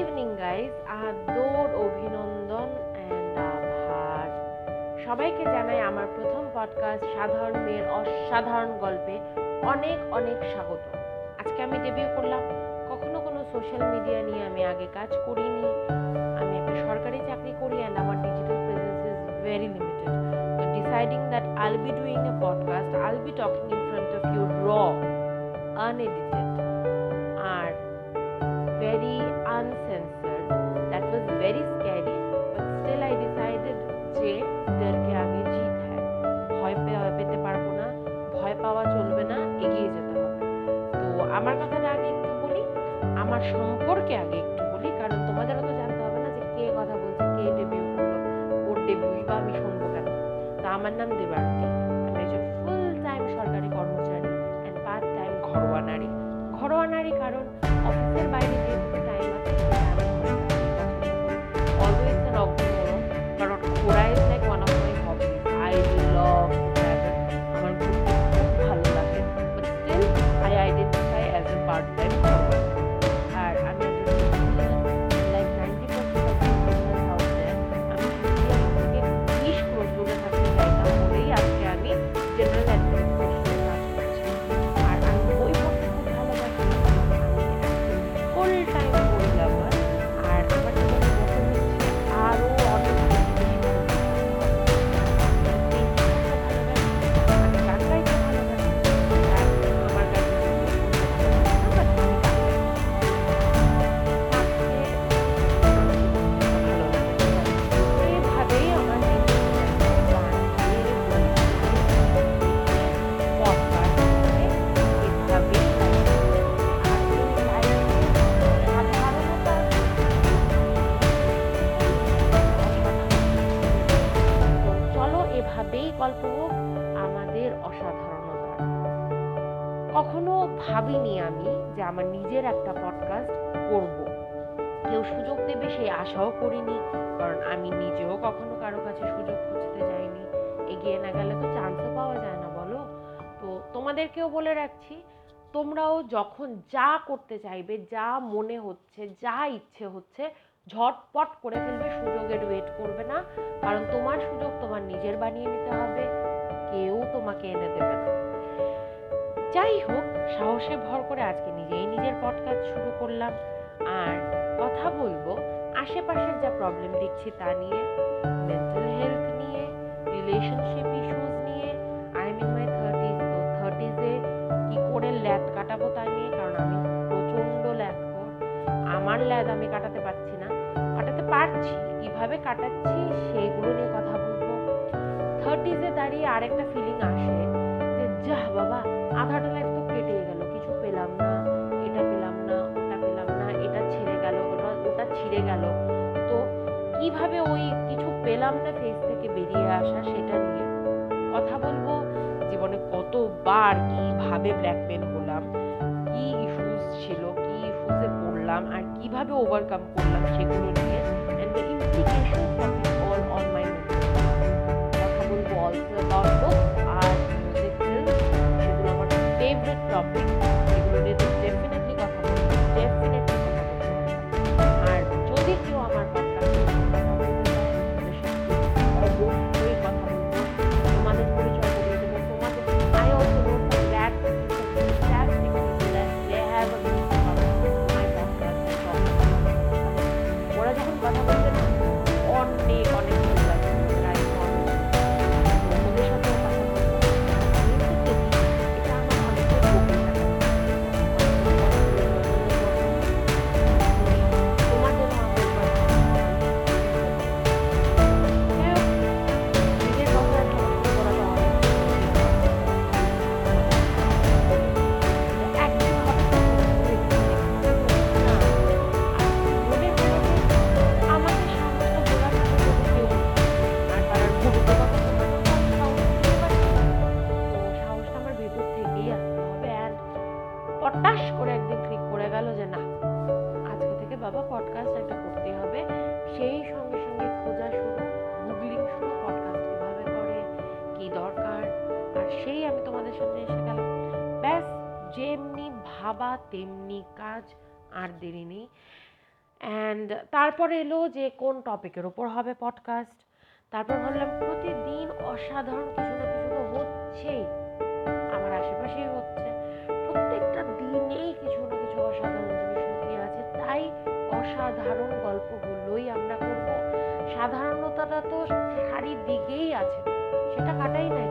Evening guys আদর অভিনন্দন and আভার। সবাইকে জানাই আমার প্রথম পডকাস্ট সাধারণ মেয়ের অসাধারণ গল্পে অনেক অনেক স্বাগত। আজকে আমি ডেবিউ করলাম। কখনো কোনো সোশ্যাল মিডিয়া নিয়ে আমি আগে কাজ করিনি। আমি একটা সরকারি চাকরি করি অ্যান্ড আমার digital presence is very limited তো deciding that I'll be doing a podcast I'll be talking in front of you raw unedited R very uncensored. That was very scary, but still I decided যে ডর কে আগে জিত হ্যায় ভয় পেতে পারব না। ভয় পাওয়া চলবে না। এগিয়ে যেতে হবে। তো আমার কথাটা আগে একটু বলি। আমার সম্পর্কে আগে একটু বলি। কারণ তোমাদেরও তো জানতে হবে না যে কে কথা বলছে কে ডেবিউ করল ওর ডেবিউই বা আমি শুনব কেন। তো আমার নাম দেবারতী। আমি একজন ফুল টাইম সরকারি কর্মচারী অ্যান্ড পার্ট টাইম ঘরোয়া নারী। ঘরোয়া নারী কারণ অফিসের বাইরে কখনো ভাবিনি আমি যে আমার নিজের একটা পডকাস্ট করব। কেউ সুযোগ দেবে সেই আশাও করিনি, কারণ আমি নিজেও কখনো কারও কাছে সুযোগ খুঁজতে যাইনি। এগিয়ে না গেলে তো চান্সও পাওয়া যায় না, বলো? তো তোমাদেরকেও বলে রাখছি, তোমরাও যখন যা করতে চাইবে, যা মনে হচ্ছে, যা ইচ্ছে হচ্ছে, ঝটপট করে ফেলবে, সুযোগের ওয়েট করবে না। কারণ তোমার সুযোগ তোমার নিজের বানিয়ে নিতে হবে, কেউ তোমাকে এনে দেবে না। যাই হোক, সাহসে ভর করে আজকে নিজেই নিজের পডকাস্ট শুরু করলাম। আর কথা বলব আশেপাশের যা প্রবলেম দেখছি তা নিয়ে মেন্টাল হেলথ নিয়ে রিলেশনশিপ ইস্যুস নিয়ে I am in my thirties তো থার্টিজে কি করে ল্যাদ কাটাবো তা নিয়ে, কারণ আমি প্রচণ্ড ল্যাদ কর। আমার ল্যাদ আমি কাটাতে পারছি না। কাটাতে পারছি, কীভাবে কাটাচ্ছি সেগুলো নিয়ে কথা বলব। থার্টিজে দাঁড়িয়ে আরেকটা ছিঁড়ে গেল। তো কীভাবে ওই কিছু পেলাম না ফেস থেকে বেরিয়ে আসা সেটা নিয়ে? কথা বলব, জীবনে কতবার কীভাবে ব্ল্যাকমেল হলাম, কি ইস্যুস ছিল, কি ইস্যুসে পড়লাম, আর কীভাবে ওভারকাম করলাম সেগুলো নিয়ে অ্যান্ড দ্য ইমপ্লিকেশনস পটাশ করে একদিন ঠিক করে গেল যে না, আজকে থেকে বাবা পডকাস্ট একটা করতে হবে। সেই সঙ্গে সঙ্গে খোঁজা শুরু গুগলিং শুরু পডকাস্ট কীভাবে করে, কি দরকার, আর সেই আমি তোমাদের সামনে এসে গেলাম। ব্যাস, যেমনি ভাবা তেমনি কাজ, আর দেরি নেই। অ্যান্ড তারপর এলো যে কোন টপিকের ওপর হবে পডকাস্ট তারপর ভাবলাম, প্রতিদিন অসাধারণ কিছু না কিছু তো হচ্ছেই। আমার আশেপাশেই বই আমরা করব। সাধারণতাটা তো চারিদিকেই আছে। সেটা কাটাই নাই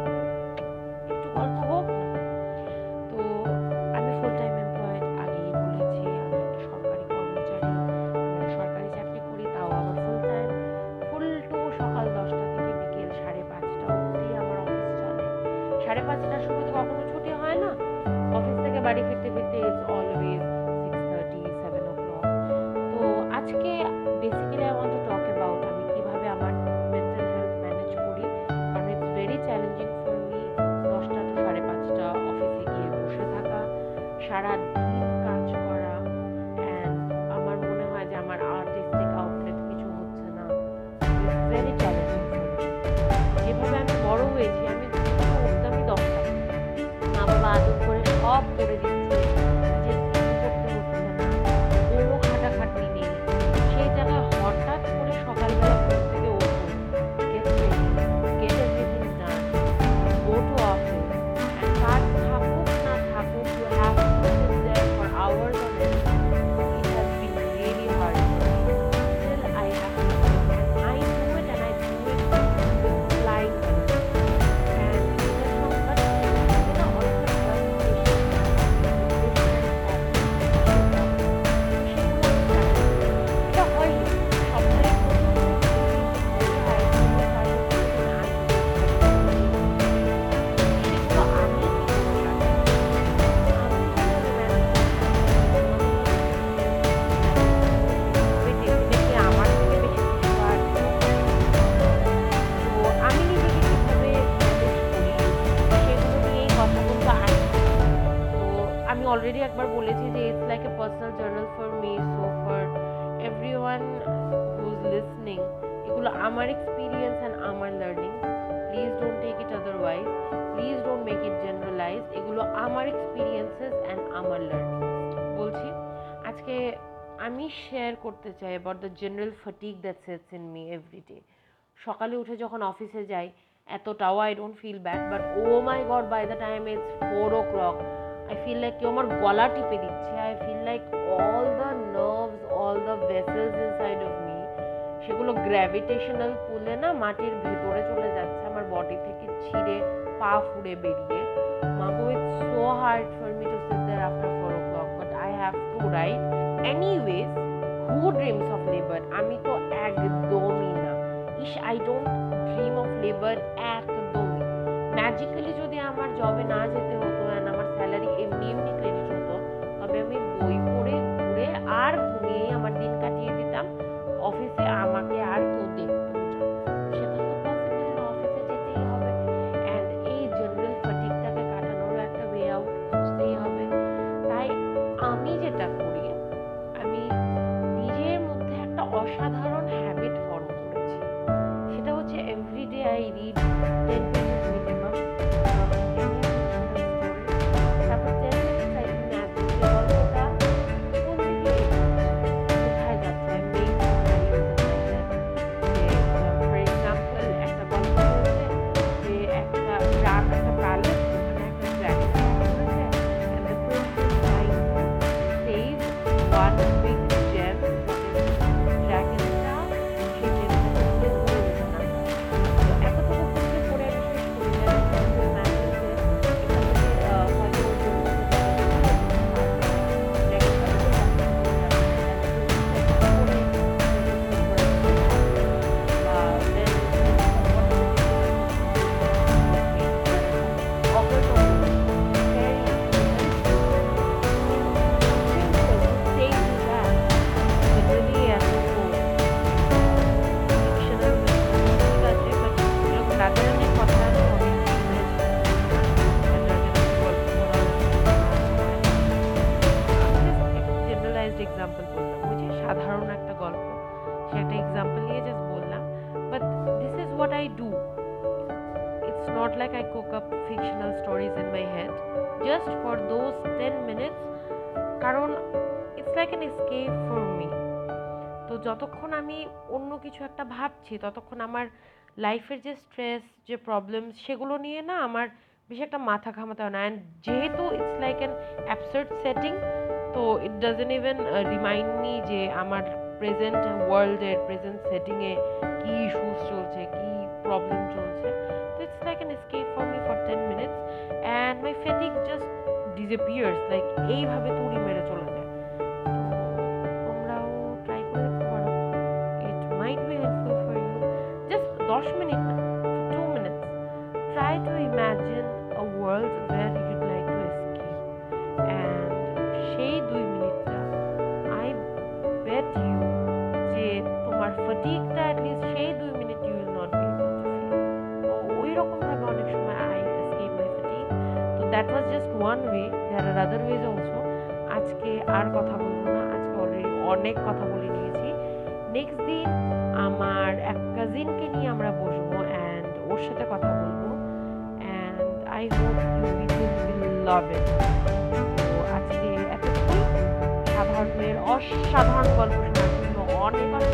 অলরেডি একবার বলেছি যে it's like a personal journal for me so for every one who's listening এগুলো আমার এক্সপিরিয়েন্স অ্যান্ড আমার learning please don't take it otherwise please don't make it generalise এগুলো আমার এক্সপিরিয়েন্সেস অ্যান্ড আমার লার্নিং বলছি, আজকে আমি শেয়ার করতে চাই about the general fatigue that sets in me everyday সকালে উঠে যখন অফিসে যাই, এতটাও I don't feel bad but oh my God by the time it's four o'clock I feel like কেউ আমার গলা টিপে দিচ্ছে I feel like all the the all the vessels vessels side of me সেগুলো গ্র্যাভিটেশনাল পুলে না মাটির ভেতরে চলে যাচ্ছে আমার বডি থেকে ছিঁড়ে পা ফুড়ে বেরিয়ে মাগো it's so hard for me to sit there after four o'clock but I have to write anyways who dreams of labour আমি তো একদমই না ইস I don't dream of labour একদমই ম্যাজিক্যালি যদি আমার জবে না যেতে হতো স্যালারি এমনি এমনি ক্রেডিট হতো তবে আমি বই পড়ে যতক্ষণ আমি অন্য কিছু একটা ভাবছি, ততক্ষণ আমার লাইফের যে স্ট্রেস যে প্রবলেম সেগুলো নিয়ে না আমার বেশি একটা মাথা ঘামাতে হয় না। অ্যান্ড যেহেতু it's like an absurd setting তো it doesn't even remind me যে আমার প্রেজেন্ট ওয়ার্ল্ডের প্রেজেন্ট সেটিংয়ে কী ইস্যুস চলছে, কী প্রবলেম চলছে। তো it's like an escape for me for ten minutes and my Phatik just disappears like এইভাবে তুড়ি মেরে চলে যায়। দশ মিনিট না two minutes try to imagine a world where you'd like to escape and সেই দুই মিনিটটা আই বেট ইউ যে তোমার ফটিকটা অ্যাটলিস্ট সেই দুই minute you will not be তো ওই রকমভাবে অনেক সময় আই এসকেপ মাই ফটিক তো that was just one way there are other ways also আজকে আর কথা বলব না। আজকে অলরেডি অনেক কথা বলে নিয়েছি। নেক্সট দিন আমার এক কাজিনকে নিয়ে আমরা বসবো অ্যান্ড ওর সাথে কথা বলব and I hope will love it তো আজকে এতটুকুই সাধারণের অসাধারণ গল্প শোনার জন্য অনেক অনেক